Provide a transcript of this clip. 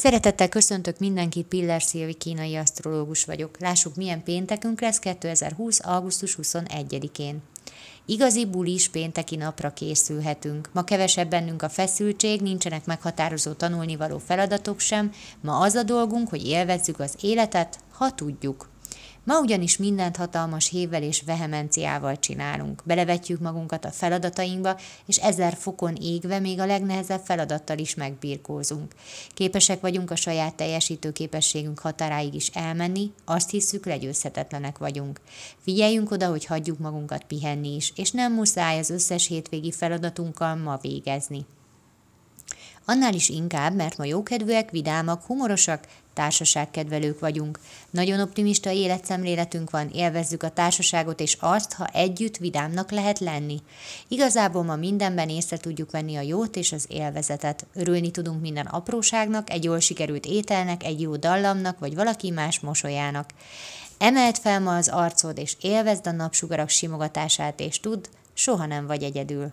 Szeretettel köszöntök mindenkit, Piller Szilvi kínai asztrológus vagyok. Lássuk, milyen péntekünk lesz 2020. augusztus 21-én. Igazi bulis pénteki napra készülhetünk. Ma kevesebb bennünk a feszültség, nincsenek meghatározó tanulnivaló feladatok sem, ma az a dolgunk, hogy élvezzük az életet, ha tudjuk. Ma ugyanis mindent hatalmas hévvel és vehemenciával csinálunk. Belevetjük magunkat a feladatainkba, és ezer fokon égve még a legnehezebb feladattal is megbirkózunk. Képesek vagyunk a saját teljesítő képességünk határáig is elmenni, azt hiszük, legyőzhetetlenek vagyunk. Figyeljünk oda, hogy hagyjuk magunkat pihenni is, és nem muszáj az összes hétvégi feladatunkkal ma végezni. Annál is inkább, mert ma jókedvűek, vidámak, humorosak, társaságkedvelők vagyunk. Nagyon optimista életszemléletünk van, élvezzük a társaságot és azt, ha együtt vidámnak lehet lenni. Igazából ma mindenben észre tudjuk venni a jót és az élvezetet. Örülni tudunk minden apróságnak, egy jól sikerült ételnek, egy jó dallamnak, vagy valaki más mosolyának. Emeld fel ma az arcod, és élvezd a napsugarak simogatását, és tudd, soha nem vagy egyedül.